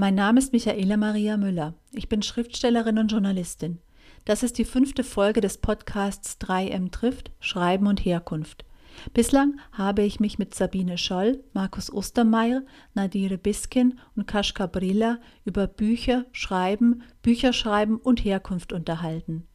Mein Name ist Michaela Maria Müller. Ich bin Schriftstellerin und Journalistin. Das ist die fünfte Folge des Podcasts 3M trifft, Schreiben und Herkunft. Bislang habe ich mich mit Sabine Scholl, Markus Ostermeier, Nadire Biskin und Kaschka Brilla über Bücher, Schreiben, Bücherschreiben und Herkunft unterhalten.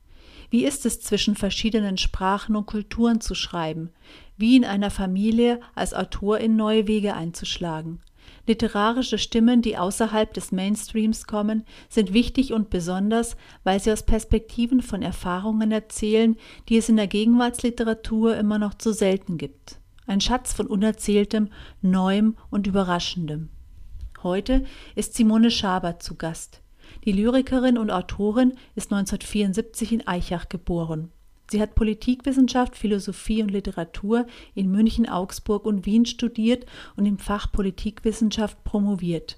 Wie ist es zwischen verschiedenen Sprachen und Kulturen zu schreiben? Wie in einer Familie als Autorin neue Wege einzuschlagen? Literarische Stimmen, die außerhalb des Mainstreams kommen, sind wichtig und besonders, weil sie aus Perspektiven von Erfahrungen erzählen, die es in der Gegenwartsliteratur immer noch zu selten gibt. Ein Schatz von Unerzähltem, Neuem und Überraschendem. Heute ist Simone Schabert zu Gast. Die Lyrikerin und Autorin ist 1974 in Eichach geboren. Sie hat Politikwissenschaft, Philosophie und Literatur in München, Augsburg und Wien studiert und im Fach Politikwissenschaft promoviert.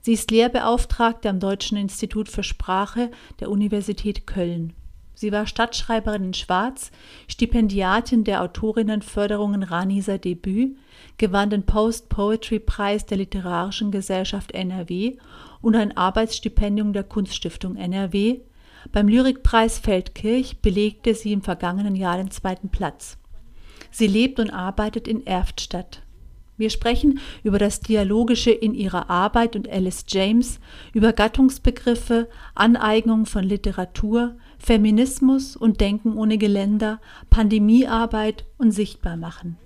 Sie ist Lehrbeauftragte am Deutschen Institut für Sprache der Universität Köln. Sie war Stadtschreiberin in Schwarz, Stipendiatin der Autorinnenförderungen Raniser Debüt, gewann den Post-Poetry-Preis der Literarischen Gesellschaft NRW und ein Arbeitsstipendium der Kunststiftung NRW, beim Lyrikpreis Feldkirch belegte sie im vergangenen Jahr den zweiten Platz. Sie lebt und arbeitet in Erftstadt. Wir sprechen über das Dialogische in ihrer Arbeit und Alice James, über Gattungsbegriffe, Aneignung von Literatur, Feminismus und Denken ohne Geländer, Pandemiearbeit und Sichtbarmachen.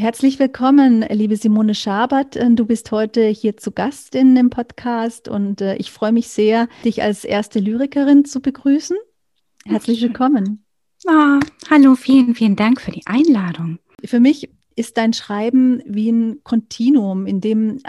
Herzlich willkommen, liebe Simone Schabert. Äh, du bist heute hier zu Gast in dem Podcast und äh, ich freue mich sehr, dich als erste Lyrikerin zu begrüßen. Herzlich willkommen. Oh, hallo, vielen, vielen Dank für die Einladung. Für mich ist dein Schreiben wie ein Kontinuum, in dem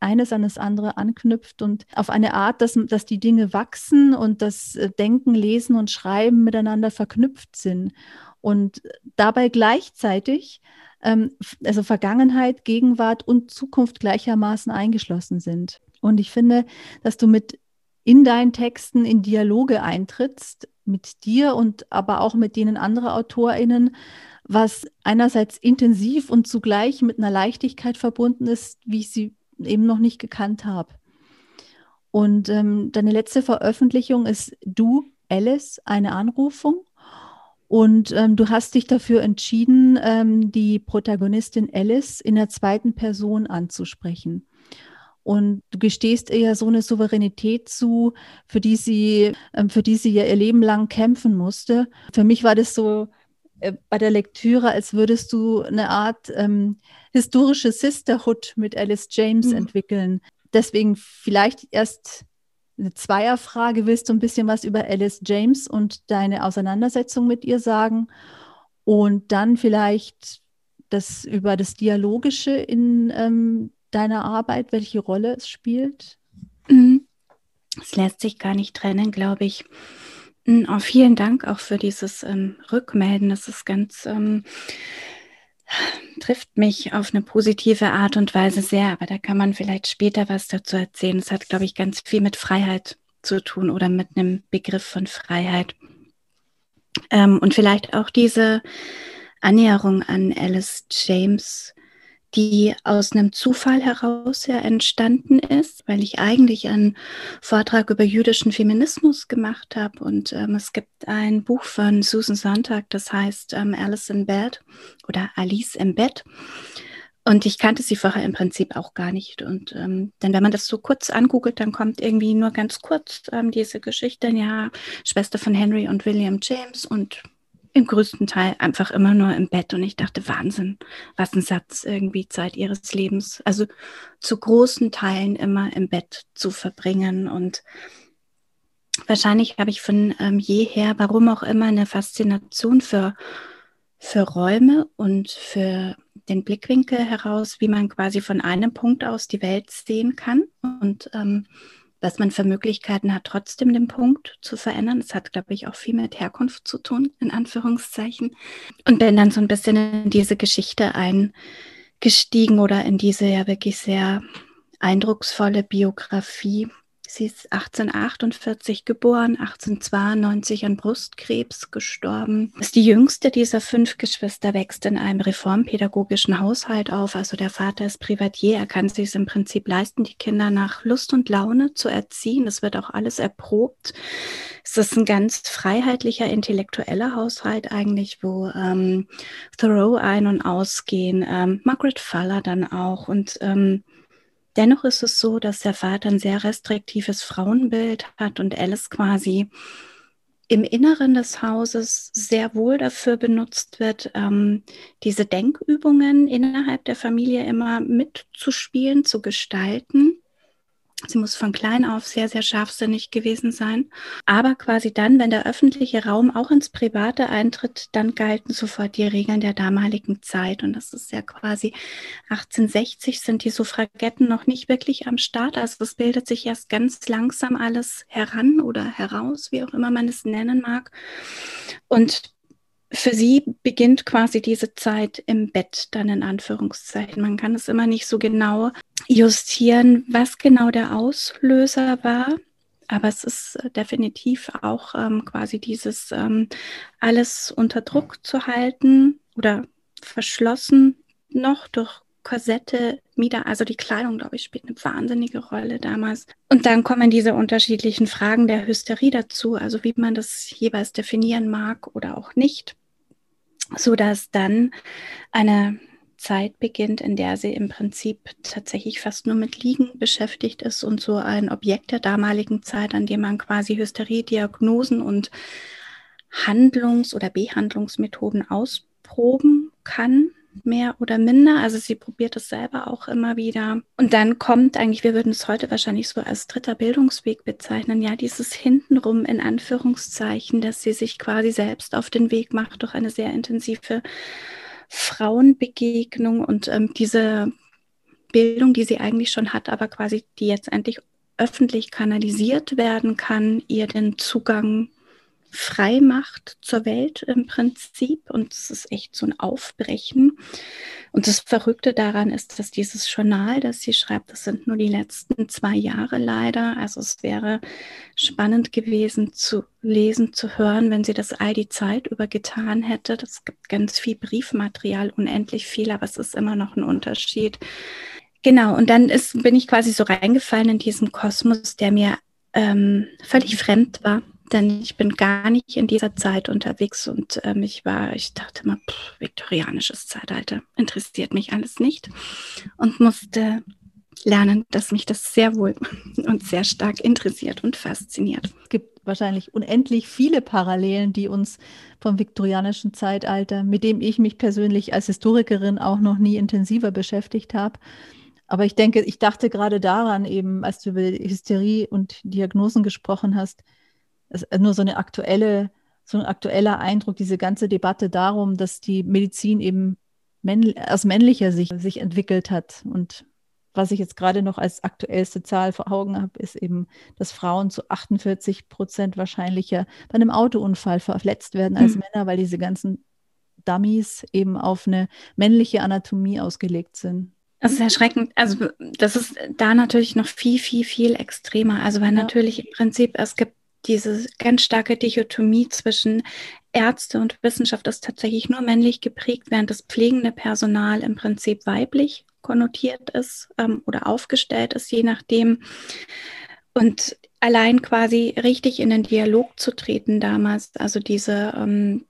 eines an das andere anknüpft und auf eine Art, dass, dass die Dinge wachsen und das äh, Denken, Lesen und Schreiben miteinander verknüpft sind. Und dabei gleichzeitig ähm, also Vergangenheit, Gegenwart und Zukunft gleichermaßen eingeschlossen sind. Und ich finde, dass du mit in deinen Texten in Dialoge eintrittst, mit dir und aber auch mit denen anderer AutorInnen, was einerseits intensiv und zugleich mit einer Leichtigkeit verbunden ist, wie ich sie eben noch nicht gekannt habe. Und ähm, deine letzte Veröffentlichung ist Du, Alice, eine Anrufung. Und ähm, du hast dich dafür entschieden, ähm, die Protagonistin Alice in der zweiten Person anzusprechen. Und du gestehst ihr so eine Souveränität zu, für die sie, ähm, für die sie ja ihr Leben lang kämpfen musste. Für mich war das so äh, bei der Lektüre, als würdest du eine Art ähm, historische Sisterhood mit Alice James mhm. entwickeln. Deswegen vielleicht erst eine Zweierfrage. Willst du ein bisschen was über Alice James und deine Auseinandersetzung mit ihr sagen? Und dann vielleicht das über das Dialogische in ähm, deiner Arbeit, welche Rolle es spielt? Mhm. Es lässt sich gar nicht trennen, glaube ich. Oh, vielen Dank auch für dieses ähm, Rückmelden. Das ist ganz ähm, trifft mich auf eine positive Art und Weise sehr, aber da kann man vielleicht später was dazu erzählen. Es hat, glaube ich, ganz viel mit Freiheit zu tun oder mit einem Begriff von Freiheit. Ähm, und vielleicht auch diese Annäherung an Alice James die aus einem Zufall heraus ja entstanden ist, weil ich eigentlich einen Vortrag über jüdischen Feminismus gemacht habe. Und ähm, es gibt ein Buch von Susan Sontag, das heißt ähm, Alice in Bed oder Alice im Bett. Und ich kannte sie vorher im Prinzip auch gar nicht. Und ähm, denn wenn man das so kurz angoogelt, dann kommt irgendwie nur ganz kurz ähm, diese Geschichte, ja, Schwester von Henry und William James und im größten Teil einfach immer nur im Bett und ich dachte, Wahnsinn, was ein Satz irgendwie Zeit ihres Lebens. Also zu großen Teilen immer im Bett zu verbringen und wahrscheinlich habe ich von ähm, jeher, warum auch immer, eine Faszination für, für Räume und für den Blickwinkel heraus, wie man quasi von einem Punkt aus die Welt sehen kann und ähm, was man für Möglichkeiten hat, trotzdem den Punkt zu verändern. Das hat, glaube ich, auch viel mit Herkunft zu tun, in Anführungszeichen. Und bin dann so ein bisschen in diese Geschichte eingestiegen oder in diese ja wirklich sehr eindrucksvolle Biografie Sie ist 1848 geboren, 1892 an Brustkrebs gestorben. Ist die jüngste dieser fünf Geschwister, wächst in einem reformpädagogischen Haushalt auf. Also der Vater ist Privatier, er kann sich im Prinzip leisten, die Kinder nach Lust und Laune zu erziehen. Es wird auch alles erprobt. Es ist ein ganz freiheitlicher, intellektueller Haushalt eigentlich, wo ähm, Thoreau ein- und ausgehen, ähm, Margaret Fuller dann auch und ähm, Dennoch ist es so, dass der Vater ein sehr restriktives Frauenbild hat und Alice quasi im Inneren des Hauses sehr wohl dafür benutzt wird, ähm, diese Denkübungen innerhalb der Familie immer mitzuspielen, zu gestalten. Sie muss von klein auf sehr, sehr scharfsinnig gewesen sein. Aber quasi dann, wenn der öffentliche Raum auch ins Private eintritt, dann galten sofort die Regeln der damaligen Zeit. Und das ist ja quasi 1860 sind die Suffragetten noch nicht wirklich am Start. Also es bildet sich erst ganz langsam alles heran oder heraus, wie auch immer man es nennen mag. Und für sie beginnt quasi diese Zeit im Bett dann in Anführungszeichen. Man kann es immer nicht so genau justieren, was genau der Auslöser war. Aber es ist äh, definitiv auch ähm, quasi dieses ähm, alles unter Druck zu halten oder verschlossen noch durch Korsette, Mieder, also die Kleidung, glaube ich, spielt eine wahnsinnige Rolle damals. Und dann kommen diese unterschiedlichen Fragen der Hysterie dazu, also wie man das jeweils definieren mag oder auch nicht so dass dann eine Zeit beginnt, in der sie im Prinzip tatsächlich fast nur mit Liegen beschäftigt ist und so ein Objekt der damaligen Zeit, an dem man quasi Hysterie-Diagnosen und Handlungs- oder Behandlungsmethoden ausproben kann mehr oder minder. Also sie probiert es selber auch immer wieder. Und dann kommt eigentlich, wir würden es heute wahrscheinlich so als dritter Bildungsweg bezeichnen, ja, dieses hintenrum in Anführungszeichen, dass sie sich quasi selbst auf den Weg macht durch eine sehr intensive Frauenbegegnung und ähm, diese Bildung, die sie eigentlich schon hat, aber quasi die jetzt endlich öffentlich kanalisiert werden kann, ihr den Zugang frei macht zur Welt im Prinzip. Und es ist echt so ein Aufbrechen. Und das Verrückte daran ist, dass dieses Journal, das sie schreibt, das sind nur die letzten zwei Jahre leider. Also es wäre spannend gewesen zu lesen, zu hören, wenn sie das all die Zeit über getan hätte. Das gibt ganz viel Briefmaterial, unendlich viel, aber es ist immer noch ein Unterschied. Genau, und dann ist, bin ich quasi so reingefallen in diesen Kosmos, der mir ähm, völlig fremd war denn ich bin gar nicht in dieser Zeit unterwegs und ähm, ich war, ich dachte mal, pff, viktorianisches Zeitalter interessiert mich alles nicht und musste lernen, dass mich das sehr wohl und sehr stark interessiert und fasziniert. Es gibt wahrscheinlich unendlich viele Parallelen, die uns vom viktorianischen Zeitalter, mit dem ich mich persönlich als Historikerin auch noch nie intensiver beschäftigt habe. Aber ich denke, ich dachte gerade daran eben, als du über Hysterie und Diagnosen gesprochen hast, es ist nur so eine aktuelle, so ein aktueller Eindruck, diese ganze Debatte darum, dass die Medizin eben männ aus männlicher Sicht sich entwickelt hat. Und was ich jetzt gerade noch als aktuellste Zahl vor Augen habe, ist eben, dass Frauen zu 48 Prozent wahrscheinlicher bei einem Autounfall verletzt werden als mhm. Männer, weil diese ganzen Dummies eben auf eine männliche Anatomie ausgelegt sind. Das ist erschreckend. Also das ist da natürlich noch viel, viel, viel extremer. Also weil ja. natürlich im Prinzip es gibt diese ganz starke Dichotomie zwischen Ärzte und Wissenschaft ist tatsächlich nur männlich geprägt, während das pflegende Personal im Prinzip weiblich konnotiert ist ähm, oder aufgestellt ist, je nachdem. Und allein quasi richtig in den Dialog zu treten damals, also diese ähm,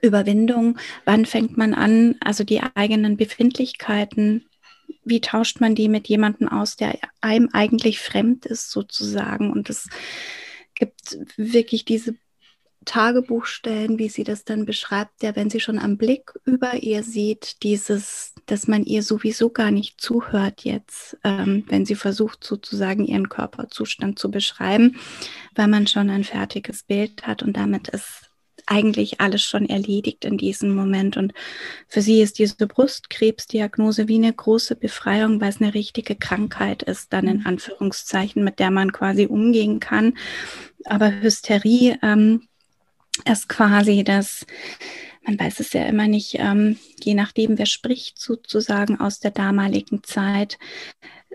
Überwindung, wann fängt man an, also die eigenen Befindlichkeiten wie tauscht man die mit jemandem aus, der einem eigentlich fremd ist, sozusagen. Und das gibt wirklich diese Tagebuchstellen, wie sie das dann beschreibt, der, wenn sie schon am Blick über ihr sieht, dieses, dass man ihr sowieso gar nicht zuhört jetzt, ähm, wenn sie versucht sozusagen ihren Körperzustand zu beschreiben, weil man schon ein fertiges Bild hat und damit ist eigentlich alles schon erledigt in diesem Moment. Und für sie ist diese Brustkrebsdiagnose wie eine große Befreiung, weil es eine richtige Krankheit ist, dann in mhm. Anführungszeichen, mit der man quasi umgehen kann. Aber Hysterie ähm, ist quasi das, man weiß es ja immer nicht, ähm, je nachdem, wer spricht, sozusagen aus der damaligen Zeit,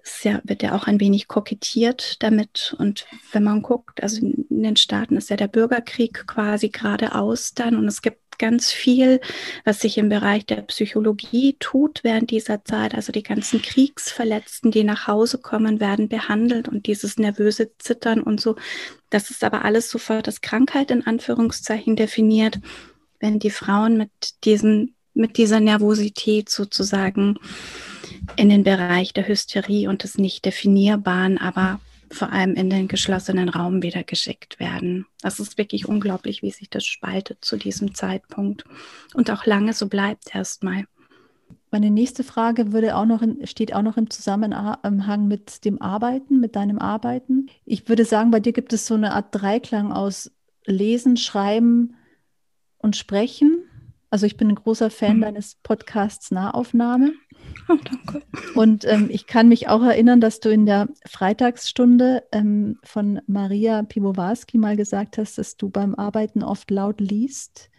es ja, wird ja auch ein wenig kokettiert damit. Und wenn man guckt, also in den Staaten ist ja der Bürgerkrieg quasi geradeaus dann und es gibt ganz viel, was sich im Bereich der Psychologie tut während dieser Zeit. Also die ganzen Kriegsverletzten, die nach Hause kommen, werden behandelt und dieses nervöse Zittern und so. Das ist aber alles sofort als Krankheit in Anführungszeichen definiert, wenn die Frauen mit diesen mit dieser Nervosität sozusagen in den Bereich der Hysterie und des nicht definierbaren, aber vor allem in den geschlossenen Raum wieder geschickt werden. Das ist wirklich unglaublich, wie sich das spaltet zu diesem Zeitpunkt und auch lange so bleibt erstmal. Meine nächste Frage würde auch noch in, steht auch noch im Zusammenhang mit dem Arbeiten, mit deinem Arbeiten. Ich würde sagen, bei dir gibt es so eine Art Dreiklang aus Lesen, Schreiben und Sprechen. Also ich bin ein großer Fan mhm. deines Podcasts Nahaufnahme. Oh, danke. Und ähm, ich kann mich auch erinnern, dass du in der Freitagsstunde ähm, von Maria Piwowarski mal gesagt hast, dass du beim Arbeiten oft laut liest.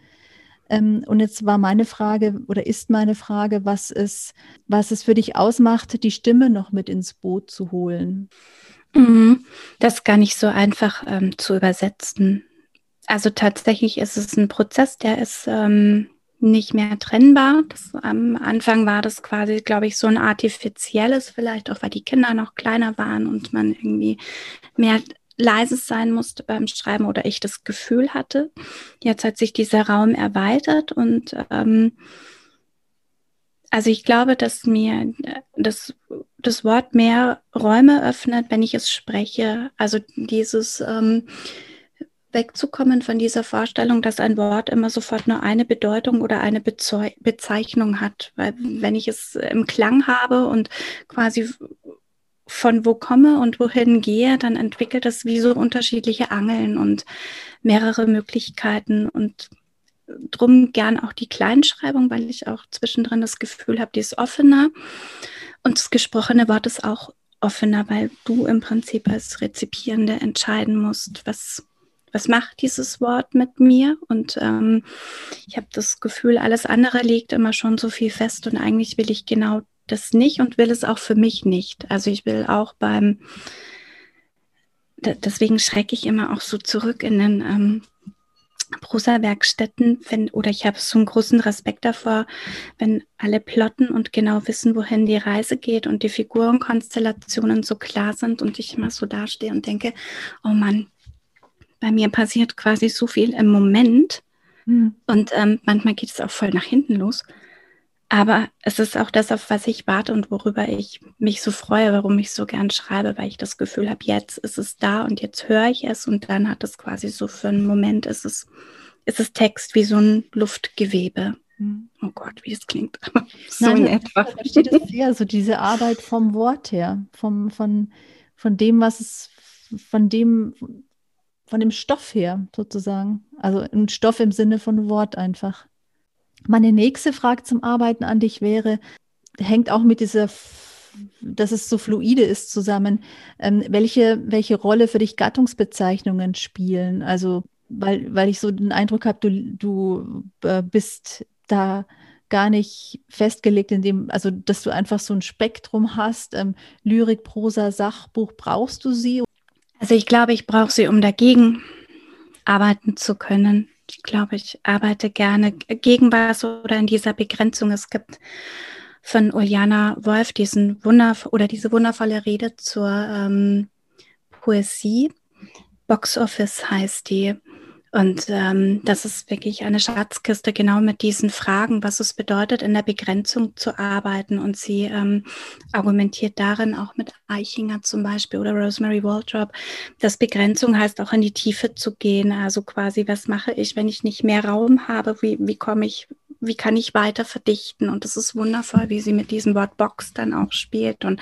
Ähm, und jetzt war meine Frage oder ist meine Frage, was es, was es für dich ausmacht, die Stimme noch mit ins Boot zu holen. Mhm. Das ist gar nicht so einfach ähm, zu übersetzen. Also tatsächlich ist es ein Prozess, der ist ähm, nicht mehr trennbar. Das, am Anfang war das quasi, glaube ich, so ein artifizielles, vielleicht auch weil die Kinder noch kleiner waren und man irgendwie mehr leises sein musste beim Schreiben oder ich das Gefühl hatte. Jetzt hat sich dieser Raum erweitert und ähm, also ich glaube, dass mir das, das Wort mehr Räume öffnet, wenn ich es spreche. Also dieses ähm, wegzukommen von dieser Vorstellung, dass ein Wort immer sofort nur eine Bedeutung oder eine Bezeu Bezeichnung hat. Weil wenn ich es im Klang habe und quasi von wo komme und wohin gehe, dann entwickelt es wie so unterschiedliche Angeln und mehrere Möglichkeiten und drum gern auch die Kleinschreibung, weil ich auch zwischendrin das Gefühl habe, die ist offener und das gesprochene Wort ist auch offener, weil du im Prinzip als Rezipierende entscheiden musst, was was macht dieses Wort mit mir? Und ähm, ich habe das Gefühl, alles andere liegt immer schon so viel fest und eigentlich will ich genau das nicht und will es auch für mich nicht. Also ich will auch beim, deswegen schrecke ich immer auch so zurück in den ähm, Prosa-Werkstätten, wenn, oder ich habe so einen großen Respekt davor, wenn alle plotten und genau wissen, wohin die Reise geht und die Figurenkonstellationen so klar sind und ich immer so dastehe und denke, oh Mann, bei mir passiert quasi so viel im Moment mhm. und ähm, manchmal geht es auch voll nach hinten los. Aber es ist auch das, auf was ich warte und worüber ich mich so freue, warum ich so gern schreibe, weil ich das Gefühl habe, jetzt ist es da und jetzt höre ich es und dann hat es quasi so für einen Moment, ist es, ist es Text wie so ein Luftgewebe. Mhm. Oh Gott, wie es klingt. so Nein, in etwa. Da steht es sehr, so diese Arbeit vom Wort her, vom, von, von dem, was es, von dem, von dem Stoff her sozusagen. Also ein Stoff im Sinne von Wort einfach. Meine nächste Frage zum Arbeiten an dich wäre, hängt auch mit dieser, dass es so fluide ist zusammen. Ähm, welche, welche Rolle für dich Gattungsbezeichnungen spielen? Also, weil, weil ich so den Eindruck habe, du, du äh, bist da gar nicht festgelegt in dem, also dass du einfach so ein Spektrum hast. Ähm, Lyrik, Prosa, Sachbuch, brauchst du sie? Also ich glaube, ich brauche sie, um dagegen arbeiten zu können. Ich glaube, ich arbeite gerne gegen was oder in dieser Begrenzung. Es gibt von Uljana Wolf diesen Wunder oder diese wundervolle Rede zur ähm, Poesie. Box Office heißt die. Und ähm, das ist wirklich eine Schatzkiste genau mit diesen Fragen, was es bedeutet, in der Begrenzung zu arbeiten. Und sie ähm, argumentiert darin auch mit Eichinger zum Beispiel oder Rosemary Waldrop, dass Begrenzung heißt auch in die Tiefe zu gehen. Also quasi, was mache ich, wenn ich nicht mehr Raum habe? Wie, wie komme ich, wie kann ich weiter verdichten? Und das ist wundervoll, wie sie mit diesem Wort Box dann auch spielt. Und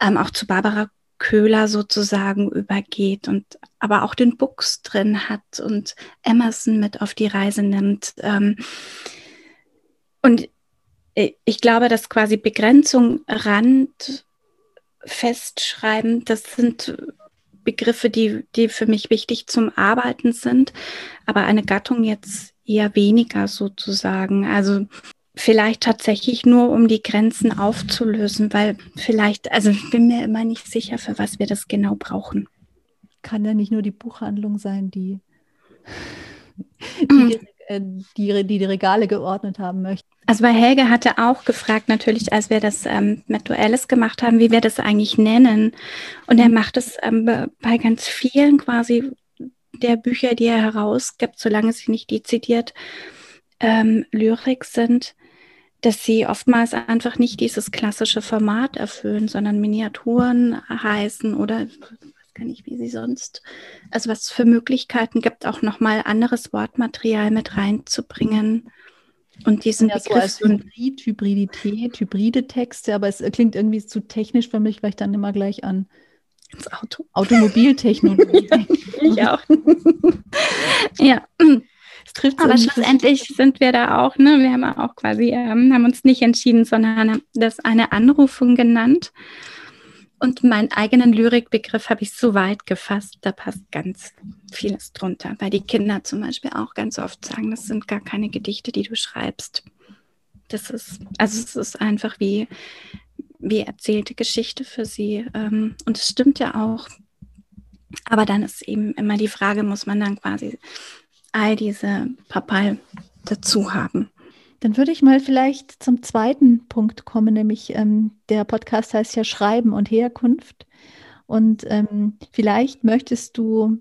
ähm, auch zu Barbara Köhler sozusagen übergeht und aber auch den Buchs drin hat und Emerson mit auf die Reise nimmt. Ähm, und ich glaube, dass quasi Begrenzung, Rand, Festschreiben, das sind Begriffe, die, die für mich wichtig zum Arbeiten sind, aber eine Gattung jetzt eher weniger sozusagen. Also vielleicht tatsächlich nur, um die Grenzen aufzulösen, weil vielleicht, also ich bin mir immer nicht sicher, für was wir das genau brauchen. Kann ja nicht nur die Buchhandlung sein, die die, äh, die, die, die Regale geordnet haben möchte. Also bei Helge hatte auch gefragt, natürlich, als wir das ähm, mit Duelles gemacht haben, wie wir das eigentlich nennen. Und er macht es ähm, bei ganz vielen quasi der Bücher, die er herausgibt, solange sie nicht dezidiert ähm, Lyrik sind, dass sie oftmals einfach nicht dieses klassische Format erfüllen, sondern Miniaturen heißen oder gar nicht, wie sie sonst, also was es für Möglichkeiten gibt, auch nochmal anderes Wortmaterial mit reinzubringen. Und diesen ja, Begriff so als Hybrid, Hybridität, hybride Texte, aber es klingt irgendwie zu technisch für mich, weil ich dann immer gleich an Auto. Automobiltechnologie. ich auch. ja. Aber schlussendlich sind wir da auch, ne? Wir haben auch quasi, ähm, haben uns nicht entschieden, sondern das eine Anrufung genannt. Und meinen eigenen Lyrikbegriff habe ich so weit gefasst, da passt ganz vieles drunter. Weil die Kinder zum Beispiel auch ganz oft sagen, das sind gar keine Gedichte, die du schreibst. Das ist, also es ist einfach wie, wie erzählte Geschichte für sie. Ähm, und es stimmt ja auch. Aber dann ist eben immer die Frage, muss man dann quasi all diese Papal dazu haben? Dann würde ich mal vielleicht zum zweiten Punkt kommen, nämlich ähm, der Podcast heißt ja Schreiben und Herkunft. Und ähm, vielleicht möchtest du,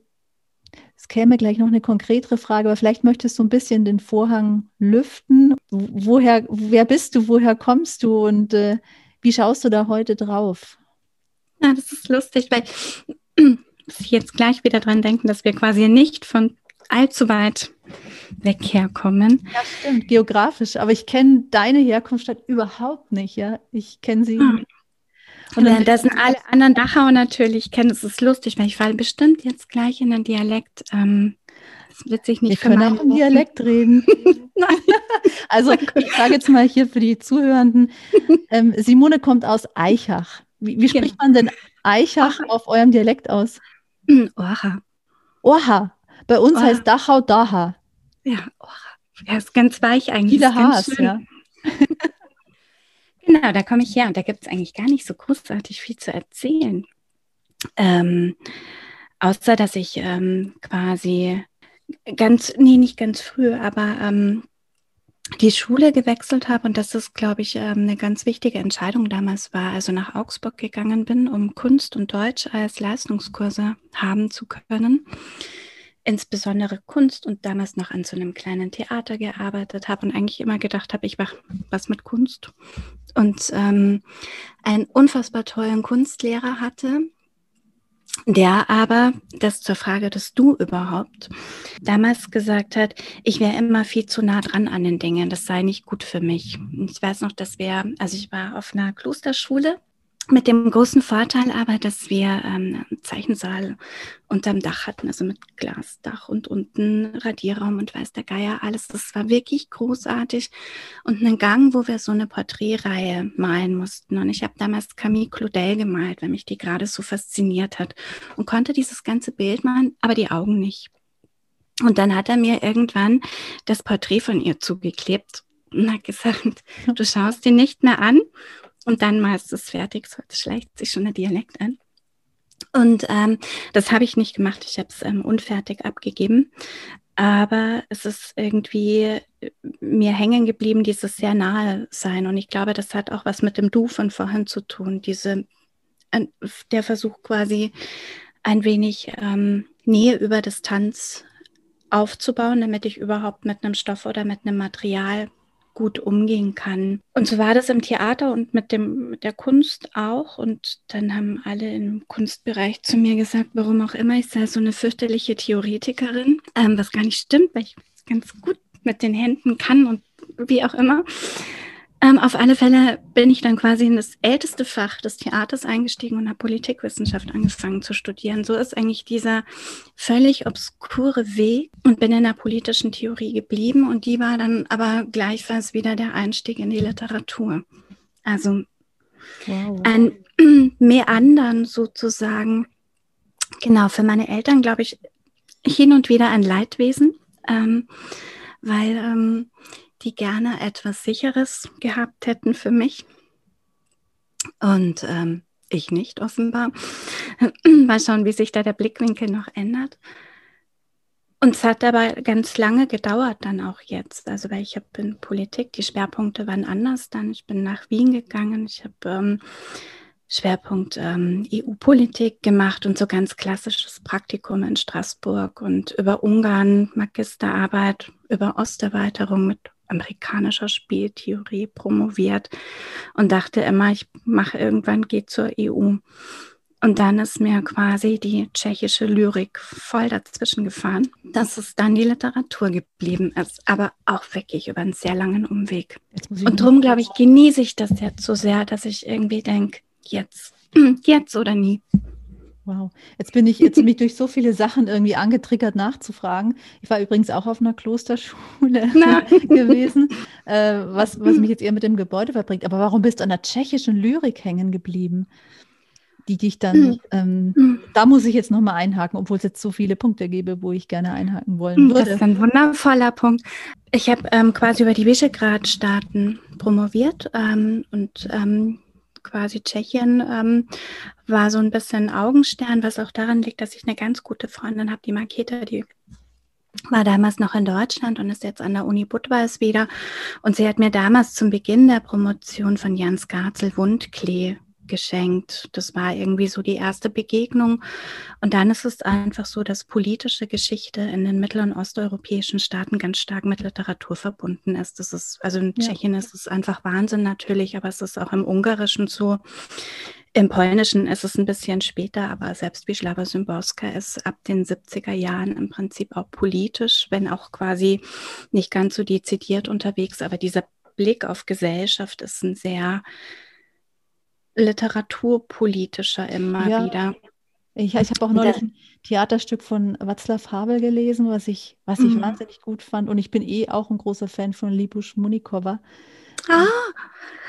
es käme gleich noch eine konkretere Frage, aber vielleicht möchtest du ein bisschen den Vorhang lüften. Woher, wer bist du, woher kommst du und äh, wie schaust du da heute drauf? Ja, das ist lustig, weil ich jetzt gleich wieder dran denken, dass wir quasi nicht von allzu weit weg herkommen. Ja, stimmt, geografisch. Aber ich kenne deine Herkunft halt überhaupt nicht, ja. Ich kenne sie. Ah. Und dann, das sind alle anderen Dachau natürlich kennen. Es ist lustig, weil ich falle bestimmt jetzt gleich in den Dialekt. Ähm, das wird sich nicht Wir können auch im Dialekt reden. also ich sage jetzt mal hier für die Zuhörenden, ähm, Simone kommt aus Eichach. Wie, wie spricht genau. man denn Eichach auf eurem Dialekt aus? Oha. Oha. Bei uns Oha. heißt Dachau Daha. Ja, oh, er ist ganz weich eigentlich. Viele Haars, ja. genau, da komme ich her und da gibt es eigentlich gar nicht so großartig viel zu erzählen. Ähm, außer, dass ich ähm, quasi ganz, nee, nicht ganz früh, aber ähm, die Schule gewechselt habe und dass das, glaube ich, ähm, eine ganz wichtige Entscheidung damals war. Also nach Augsburg gegangen bin, um Kunst und Deutsch als Leistungskurse haben zu können insbesondere Kunst und damals noch an so einem kleinen Theater gearbeitet habe und eigentlich immer gedacht habe, ich mache was mit Kunst. Und ähm, einen unfassbar tollen Kunstlehrer hatte, der aber, das zur Frage des Du überhaupt, damals gesagt hat, ich wäre immer viel zu nah dran an den Dingen, das sei nicht gut für mich. Ich weiß noch, dass wir, also ich war auf einer Klosterschule mit dem großen Vorteil aber, dass wir ähm, einen Zeichensaal unterm Dach hatten, also mit Glasdach und unten Radierraum und weiß der Geier alles. Das war wirklich großartig. Und einen Gang, wo wir so eine Porträtreihe malen mussten. Und ich habe damals Camille Claudel gemalt, weil mich die gerade so fasziniert hat. Und konnte dieses ganze Bild malen, aber die Augen nicht. Und dann hat er mir irgendwann das Porträt von ihr zugeklebt und hat gesagt, du schaust ihn nicht mehr an und dann mal ist es fertig, so schleicht sich schon der Dialekt an. Und ähm, das habe ich nicht gemacht, ich habe es ähm, unfertig abgegeben. Aber es ist irgendwie äh, mir hängen geblieben, dieses sehr nahe sein. Und ich glaube, das hat auch was mit dem Du von vorhin zu tun. Diese, der Versuch quasi ein wenig ähm, Nähe über Distanz aufzubauen, damit ich überhaupt mit einem Stoff oder mit einem Material gut umgehen kann. Und so war das im Theater und mit, dem, mit der Kunst auch. Und dann haben alle im Kunstbereich zu mir gesagt, warum auch immer, ich sei so eine fürchterliche Theoretikerin, ähm, was gar nicht stimmt, weil ich ganz gut mit den Händen kann und wie auch immer. Ähm, auf alle Fälle bin ich dann quasi in das älteste Fach des Theaters eingestiegen und habe Politikwissenschaft angefangen zu studieren. So ist eigentlich dieser völlig obskure Weg und bin in der politischen Theorie geblieben und die war dann aber gleichfalls wieder der Einstieg in die Literatur. Also wow. ein Meandern sozusagen. Genau, für meine Eltern glaube ich hin und wieder ein Leidwesen, ähm, weil ähm, die gerne etwas Sicheres gehabt hätten für mich. Und ähm, ich nicht offenbar. Mal schauen, wie sich da der Blickwinkel noch ändert. Und es hat aber ganz lange gedauert dann auch jetzt. Also weil ich habe in Politik, die Schwerpunkte waren anders dann. Ich bin nach Wien gegangen. Ich habe ähm, Schwerpunkt ähm, EU-Politik gemacht und so ganz klassisches Praktikum in Straßburg und über Ungarn Magisterarbeit, über Osterweiterung mit amerikanischer Spieltheorie promoviert und dachte immer, ich mache irgendwann, geht zur EU. Und dann ist mir quasi die tschechische Lyrik voll dazwischen gefahren, dass es dann die Literatur geblieben ist, aber auch wirklich über einen sehr langen Umweg. Und darum, glaube ich, genieße ich das jetzt so sehr, dass ich irgendwie denke, jetzt, jetzt oder nie. Wow, jetzt bin ich jetzt bin ich durch so viele Sachen irgendwie angetriggert nachzufragen. Ich war übrigens auch auf einer Klosterschule gewesen, äh, was, was mich jetzt eher mit dem Gebäude verbringt. Aber warum bist du an der tschechischen Lyrik hängen geblieben? Die dich dann, hm. ähm, hm. da muss ich jetzt nochmal einhaken, obwohl es jetzt so viele Punkte gäbe, wo ich gerne einhaken wollen hm, würde. Das ist ein wundervoller Punkt. Ich habe ähm, quasi über die Visegrad-Staaten promoviert ähm, und ähm, quasi Tschechien ähm, war so ein bisschen Augenstern, was auch daran liegt, dass ich eine ganz gute Freundin habe, die Maketa, die war damals noch in Deutschland und ist jetzt an der Uni Budweis wieder. Und sie hat mir damals zum Beginn der Promotion von Jan Skarzel Wundklee geschenkt. Das war irgendwie so die erste Begegnung. Und dann ist es einfach so, dass politische Geschichte in den mittel- und osteuropäischen Staaten ganz stark mit Literatur verbunden ist. Das ist, also in ja. Tschechien ist es einfach Wahnsinn natürlich, aber es ist auch im Ungarischen so. Im Polnischen ist es ein bisschen später, aber selbst Wisława Szymborska ist ab den 70er Jahren im Prinzip auch politisch, wenn auch quasi nicht ganz so dezidiert unterwegs, aber dieser Blick auf Gesellschaft ist ein sehr literaturpolitischer immer ja. wieder. Ich, ich habe auch neulich ein Theaterstück von Václav Havel gelesen, was ich, was ich mhm. wahnsinnig gut fand. Und ich bin eh auch ein großer Fan von Libuš Munikova. Ah,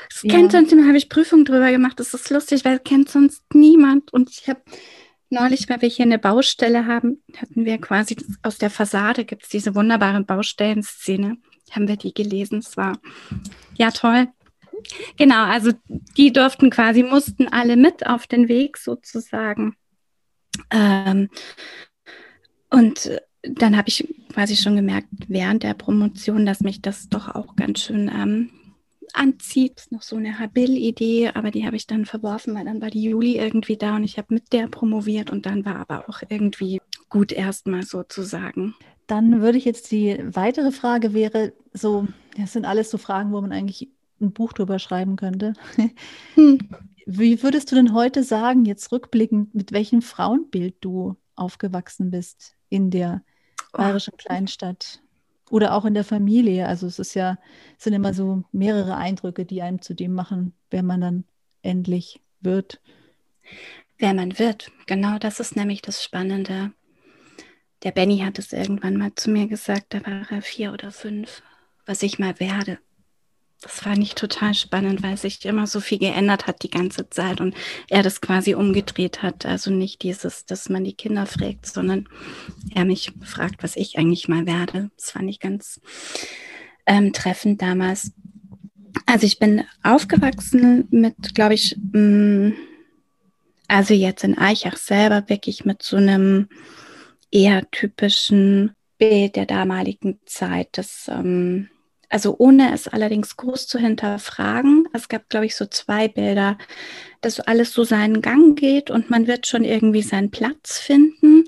das ja. kennt sonst, habe ich Prüfung drüber gemacht. Das ist lustig, weil kennt sonst niemand. Und ich habe neulich, weil wir hier eine Baustelle haben, hatten wir quasi aus der Fassade gibt es diese wunderbare Baustellenszene. Haben wir die gelesen. Es war ja toll. Genau, also die durften quasi, mussten alle mit auf den Weg sozusagen. Ähm, und dann habe ich quasi schon gemerkt, während der Promotion, dass mich das doch auch ganz schön ähm, anzieht. Das ist noch so eine Habil-Idee, aber die habe ich dann verworfen, weil dann war die Juli irgendwie da und ich habe mit der promoviert und dann war aber auch irgendwie gut erstmal sozusagen. Dann würde ich jetzt die weitere Frage wäre so, das sind alles so Fragen, wo man eigentlich ein Buch drüber schreiben könnte. Hm. Wie würdest du denn heute sagen, jetzt rückblickend, mit welchem Frauenbild du aufgewachsen bist in der oh. bayerischen Kleinstadt oder auch in der Familie? Also es ist ja, es sind immer so mehrere Eindrücke, die einem zu dem machen, wer man dann endlich wird. Wer man wird, genau das ist nämlich das Spannende. Der Benny hat es irgendwann mal zu mir gesagt, da war er vier oder fünf, was ich mal werde das fand ich total spannend, weil sich immer so viel geändert hat die ganze Zeit und er das quasi umgedreht hat. Also nicht dieses, dass man die Kinder fragt, sondern er mich fragt, was ich eigentlich mal werde. Das fand ich ganz ähm, treffend damals. Also ich bin aufgewachsen mit, glaube ich, mh, mm, also jetzt in Eichach selber wirklich mit so einem eher typischen Bild der damaligen Zeit, das ähm, also ohne es allerdings groß zu hinterfragen. Es gab, glaube ich, so zwei Bilder, dass alles so seinen Gang geht und man wird schon irgendwie seinen Platz finden.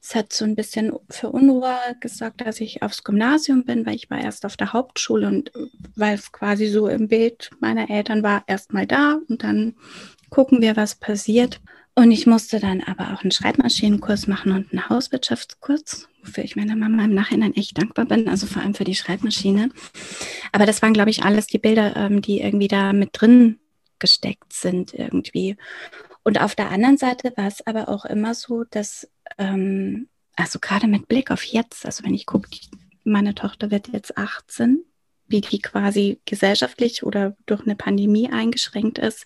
Es hat so ein bisschen für Unruhe gesagt, dass ich aufs Gymnasium bin, weil ich war erst auf der Hauptschule und weil es quasi so im Bild meiner Eltern war, erst mal da und dann gucken wir, was passiert. Und ich musste dann aber auch einen Schreibmaschinenkurs machen und einen Hauswirtschaftskurs, wofür ich meiner Mama im Nachhinein echt dankbar bin, also vor allem für die Schreibmaschine. Aber das waren, glaube ich, alles die Bilder, ähm, die irgendwie da mit drin gesteckt sind irgendwie. Und auf der anderen Seite war es aber auch immer so, dass, ähm, also gerade mit Blick auf jetzt, also wenn ich gucke, meine Tochter wird jetzt 18, wie die quasi gesellschaftlich oder durch eine Pandemie eingeschränkt ist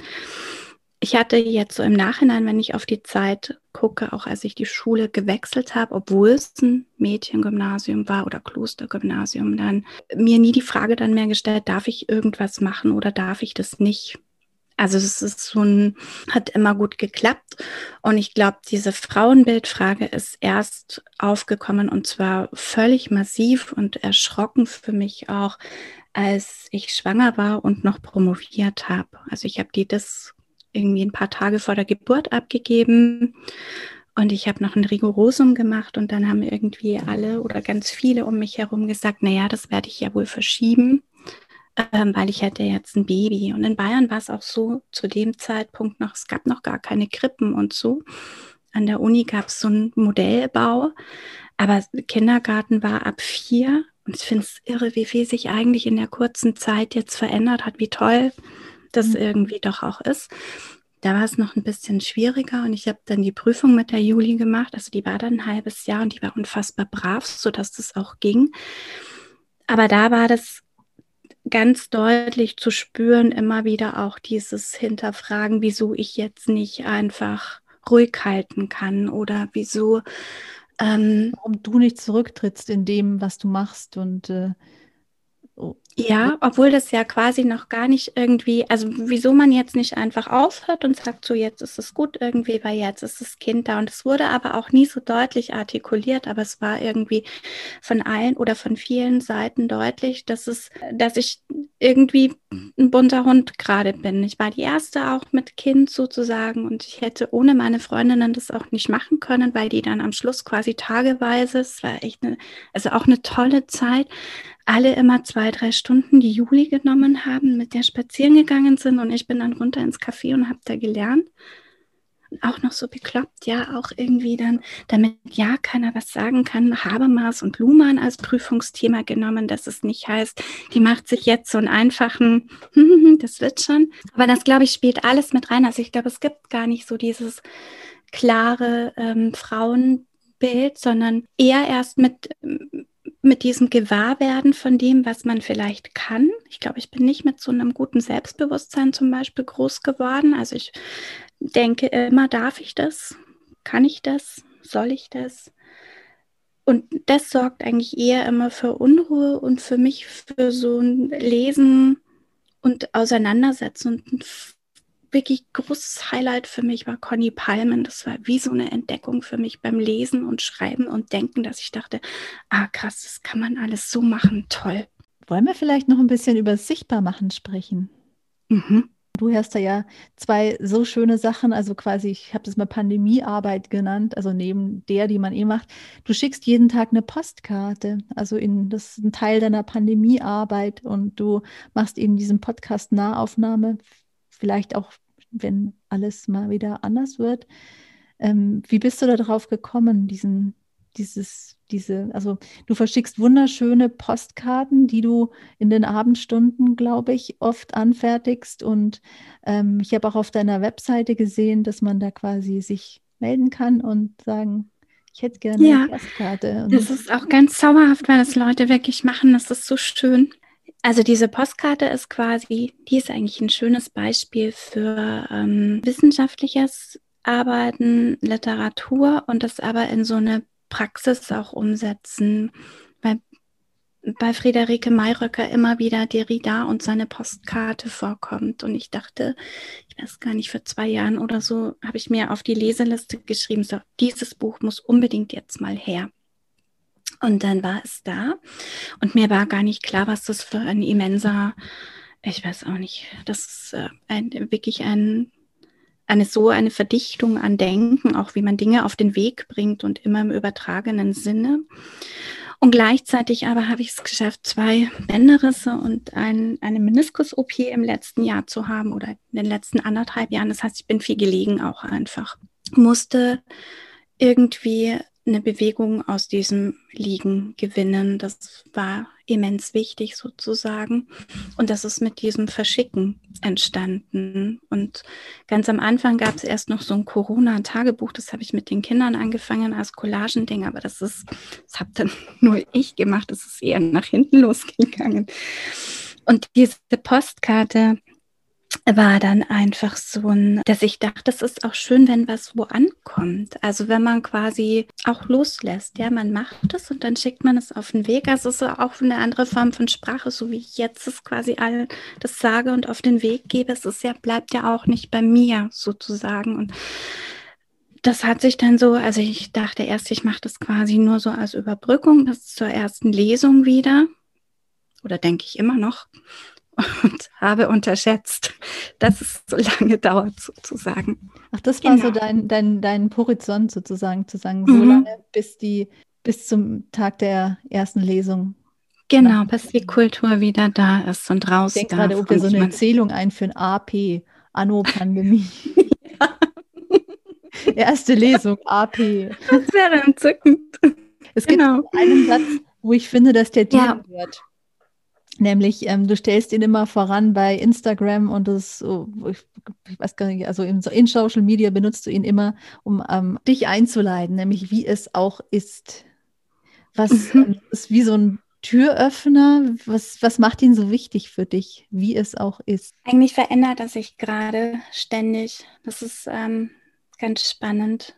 ich hatte jetzt so im Nachhinein, wenn ich auf die Zeit gucke, auch als ich die Schule gewechselt habe, obwohl es ein Mädchengymnasium war oder Klostergymnasium, dann mir nie die Frage dann mehr gestellt, darf ich irgendwas machen oder darf ich das nicht? Also es ist so ein, hat immer gut geklappt. Und ich glaube, diese Frauenbildfrage ist erst aufgekommen und zwar völlig massiv und erschrocken für mich auch, als ich schwanger war und noch promoviert habe. Also ich habe die das irgendwie ein paar Tage vor der Geburt abgegeben. Und ich habe noch ein Rigorosum gemacht und dann haben irgendwie alle oder ganz viele um mich herum gesagt, naja, das werde ich ja wohl verschieben, ähm, weil ich hätte jetzt ein Baby. Und in Bayern war es auch so zu dem Zeitpunkt noch, es gab noch gar keine Krippen und so. An der Uni gab es so einen Modellbau, aber Kindergarten war ab vier. Und ich finde es irre, wie viel sich eigentlich in der kurzen Zeit jetzt verändert hat, wie toll das mhm. irgendwie doch auch ist. Da war es noch ein bisschen schwieriger und ich habe dann die Prüfung mit der Juli gemacht. Also die war dann ein halbes Jahr und die war unfassbar brav, sodass das auch ging. Aber da war das ganz deutlich zu spüren, immer wieder auch dieses Hinterfragen, wieso ich jetzt nicht einfach ruhig halten kann oder wieso. Ähm, Warum du nicht zurücktrittst in dem, was du machst und äh, ja, obwohl das ja quasi noch gar nicht irgendwie, also wieso man jetzt nicht einfach aufhört und sagt, so jetzt ist es gut irgendwie, weil jetzt ist das Kind da. Und es wurde aber auch nie so deutlich artikuliert, aber es war irgendwie von allen oder von vielen Seiten deutlich, dass es, dass ich irgendwie ein bunter Hund gerade bin. Ich war die erste auch mit Kind sozusagen und ich hätte ohne meine Freundinnen das auch nicht machen können, weil die dann am Schluss quasi tageweise, es war echt eine, also auch eine tolle Zeit, alle immer zwei, drei Stunden die Juli genommen haben, mit der spazieren gegangen sind und ich bin dann runter ins Café und habe da gelernt. Auch noch so bekloppt, ja, auch irgendwie dann, damit ja keiner was sagen kann, Habermas und Luhmann als Prüfungsthema genommen, dass es nicht heißt, die macht sich jetzt so einen einfachen, das wird schon. Aber das, glaube ich, spielt alles mit rein. Also ich glaube, es gibt gar nicht so dieses klare ähm, Frauenbild, sondern eher erst mit mit diesem Gewahrwerden von dem, was man vielleicht kann. Ich glaube, ich bin nicht mit so einem guten Selbstbewusstsein zum Beispiel groß geworden. Also ich denke immer, darf ich das? Kann ich das? Soll ich das? Und das sorgt eigentlich eher immer für Unruhe und für mich für so ein Lesen und Auseinandersetzen und wirklich großes Highlight für mich war Conny Palmen. Das war wie so eine Entdeckung für mich beim Lesen und Schreiben und Denken, dass ich dachte, ah krass, das kann man alles so machen, toll. Wollen wir vielleicht noch ein bisschen über Sichtbarmachen sprechen? Mhm. Du hast da ja zwei so schöne Sachen, also quasi, ich habe das mal Pandemiearbeit genannt, also neben der, die man eh macht. Du schickst jeden Tag eine Postkarte, also in, das ist ein Teil deiner Pandemiearbeit und du machst eben diesen Podcast Nahaufnahme, vielleicht auch wenn alles mal wieder anders wird. Ähm, wie bist du darauf gekommen, diesen, dieses, diese, also du verschickst wunderschöne Postkarten, die du in den Abendstunden, glaube ich, oft anfertigst. Und ähm, ich habe auch auf deiner Webseite gesehen, dass man da quasi sich melden kann und sagen, ich hätte gerne ja, eine Postkarte. Und das ist auch ganz zauberhaft, weil das Leute wirklich machen. Das ist so schön. Also diese Postkarte ist quasi, die ist eigentlich ein schönes Beispiel für ähm, wissenschaftliches Arbeiten, Literatur und das aber in so eine Praxis auch umsetzen. Weil bei Friederike Mayröcker immer wieder Derrida und seine Postkarte vorkommt. Und ich dachte, ich weiß gar nicht, vor zwei Jahren oder so habe ich mir auf die Leseliste geschrieben, so, dieses Buch muss unbedingt jetzt mal her. Und dann war es da und mir war gar nicht klar, was das für ein immenser, ich weiß auch nicht, das ist äh, ein, wirklich ein, eine so eine Verdichtung an Denken, auch wie man Dinge auf den Weg bringt und immer im übertragenen Sinne. Und gleichzeitig aber habe ich es geschafft, zwei Bänderrisse und ein, eine Meniskus-OP im letzten Jahr zu haben oder in den letzten anderthalb Jahren. Das heißt, ich bin viel gelegen auch einfach. Musste irgendwie eine Bewegung aus diesem Liegen gewinnen. Das war immens wichtig sozusagen. Und das ist mit diesem Verschicken entstanden. Und ganz am Anfang gab es erst noch so ein Corona-Tagebuch. Das habe ich mit den Kindern angefangen als Collagending, aber das ist, das habe dann nur ich gemacht. Das ist eher nach hinten losgegangen. Und diese Postkarte war dann einfach so ein, dass ich dachte, es ist auch schön, wenn was wo ankommt. Also wenn man quasi auch loslässt, ja, man macht es und dann schickt man es auf den Weg. Also es ist auch eine andere Form von Sprache, so wie ich jetzt es quasi all das sage und auf den Weg gebe. Es ist ja, bleibt ja auch nicht bei mir sozusagen. Und das hat sich dann so, also ich dachte erst, ich mache das quasi nur so als Überbrückung, das zur ersten Lesung wieder. Oder denke ich immer noch und habe unterschätzt, dass es so lange dauert, sozusagen. Ach, das war genau. so dein, dein, dein Horizont sozusagen, zu sagen, so mhm. lange bis die, bis zum Tag der ersten Lesung. Genau, bis die Kultur wieder da ist und raus. Ich denke gerade, ob wir so eine Erzählung einführen, AP, Anno-Pandemie. Erste Lesung, AP. Das wäre entzückend. Es genau. gibt einen Satz, wo ich finde, dass der dir ja. gehört. Nämlich, ähm, du stellst ihn immer voran bei Instagram und das, oh, ich, ich, weiß gar nicht, also in, in, Social Media benutzt du ihn immer, um ähm, dich einzuleiten, nämlich wie es auch ist. Was mhm. ähm, ist wie so ein Türöffner? Was, was macht ihn so wichtig für dich, wie es auch ist? Eigentlich verändert er sich gerade ständig. Das ist ähm, ganz spannend.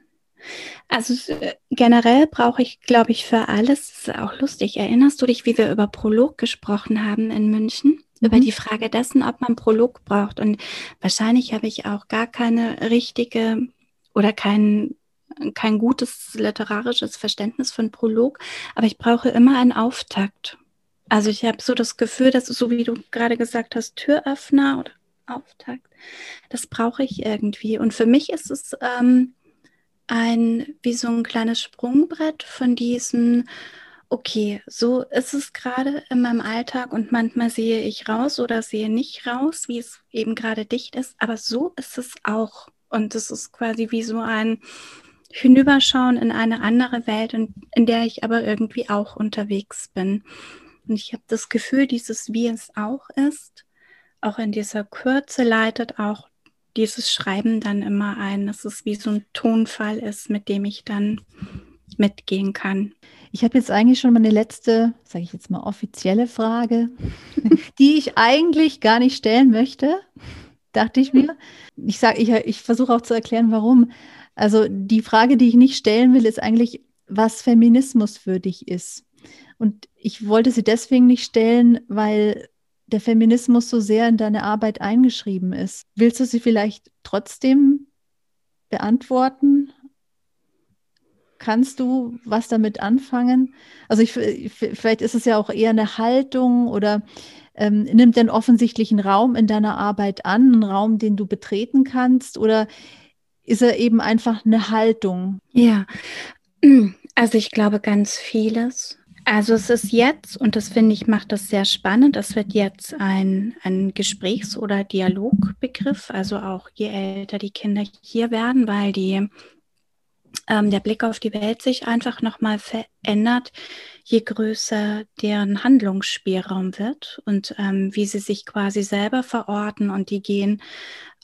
Also äh, generell brauche ich, glaube ich, für alles, das ist auch lustig. Erinnerst du dich, wie wir über Prolog gesprochen haben in München? Mhm. Über die Frage dessen, ob man Prolog braucht. Und wahrscheinlich habe ich auch gar keine richtige oder kein, kein gutes literarisches Verständnis von Prolog, aber ich brauche immer einen Auftakt. Also ich habe so das Gefühl, dass so wie du gerade gesagt hast, Türöffner oder Auftakt, das brauche ich irgendwie. Und für mich ist es ähm, ein, wie so ein kleines Sprungbrett von diesem, okay, so ist es gerade in meinem Alltag und manchmal sehe ich raus oder sehe nicht raus, wie es eben gerade dicht ist, aber so ist es auch. Und es ist quasi wie so ein Hinüberschauen in eine andere Welt, in, in der ich aber irgendwie auch unterwegs bin. Und ich habe das Gefühl, dieses Wie es auch ist, auch in dieser Kürze leitet auch dieses Schreiben dann immer ein, dass es wie so ein Tonfall ist, mit dem ich dann mitgehen kann. Ich habe jetzt eigentlich schon meine letzte, sage ich jetzt mal, offizielle Frage, die ich eigentlich gar nicht stellen möchte, dachte ich mir. Ich sage, ich, ich versuche auch zu erklären, warum. Also die Frage, die ich nicht stellen will, ist eigentlich, was Feminismus für dich ist. Und ich wollte sie deswegen nicht stellen, weil der Feminismus so sehr in deine Arbeit eingeschrieben ist. Willst du sie vielleicht trotzdem beantworten? Kannst du was damit anfangen? Also ich, vielleicht ist es ja auch eher eine Haltung oder ähm, nimmt den offensichtlichen Raum in deiner Arbeit an, einen Raum, den du betreten kannst, oder ist er eben einfach eine Haltung? Ja, also ich glaube ganz vieles. Also es ist jetzt, und das finde ich, macht das sehr spannend, es wird jetzt ein, ein Gesprächs- oder Dialogbegriff, also auch je älter die Kinder hier werden, weil die, ähm, der Blick auf die Welt sich einfach nochmal verändert, je größer deren Handlungsspielraum wird und ähm, wie sie sich quasi selber verorten. Und die gehen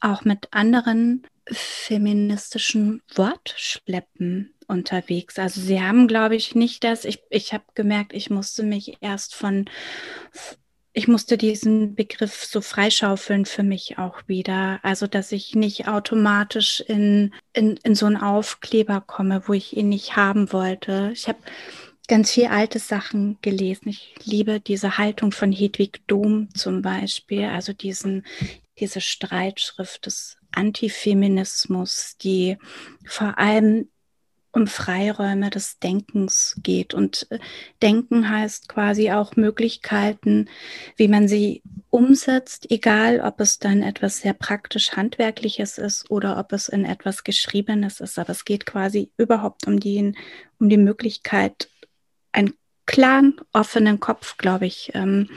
auch mit anderen feministischen Wortschleppen unterwegs. Also sie haben, glaube ich, nicht das. Ich, ich habe gemerkt, ich musste mich erst von, ich musste diesen Begriff so freischaufeln für mich auch wieder. Also dass ich nicht automatisch in, in, in so einen Aufkleber komme, wo ich ihn nicht haben wollte. Ich habe ganz viel alte Sachen gelesen. Ich liebe diese Haltung von Hedwig Dom zum Beispiel, also diesen, diese Streitschrift des Antifeminismus, die vor allem um Freiräume des Denkens geht. Und äh, Denken heißt quasi auch Möglichkeiten, wie man sie umsetzt, egal ob es dann etwas sehr praktisch Handwerkliches ist oder ob es in etwas Geschriebenes ist. Aber es geht quasi überhaupt um die, um die Möglichkeit, einen klaren, offenen Kopf, glaube ich, ähm,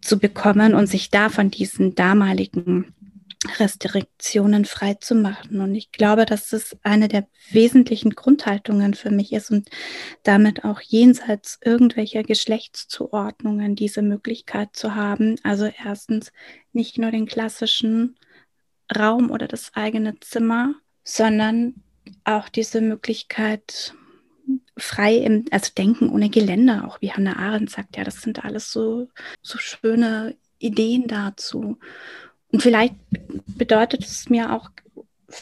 zu bekommen und sich da von diesen damaligen Restriktionen frei zu machen. Und ich glaube, dass das eine der wesentlichen Grundhaltungen für mich ist und damit auch jenseits irgendwelcher Geschlechtszuordnungen diese Möglichkeit zu haben. Also erstens nicht nur den klassischen Raum oder das eigene Zimmer, sondern auch diese Möglichkeit, frei im, also denken ohne Geländer, auch wie Hannah Arendt sagt, ja, das sind alles so, so schöne Ideen dazu. Und vielleicht bedeutet es mir auch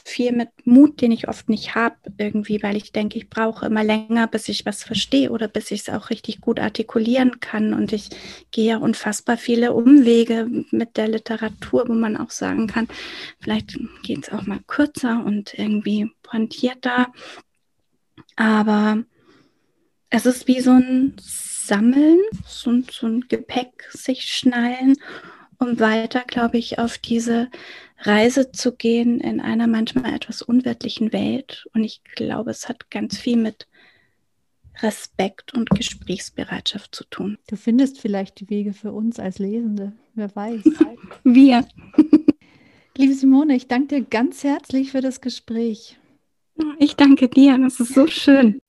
viel mit Mut, den ich oft nicht habe, irgendwie, weil ich denke, ich brauche immer länger, bis ich was verstehe oder bis ich es auch richtig gut artikulieren kann. Und ich gehe ja unfassbar viele Umwege mit der Literatur, wo man auch sagen kann, vielleicht geht es auch mal kürzer und irgendwie pointierter. Aber es ist wie so ein Sammeln, so, so ein Gepäck sich schnallen um weiter, glaube ich, auf diese Reise zu gehen in einer manchmal etwas unwirtlichen Welt. Und ich glaube, es hat ganz viel mit Respekt und Gesprächsbereitschaft zu tun. Du findest vielleicht die Wege für uns als Lesende, wer weiß. Wir. Liebe Simone, ich danke dir ganz herzlich für das Gespräch. Ich danke dir, das ist so schön.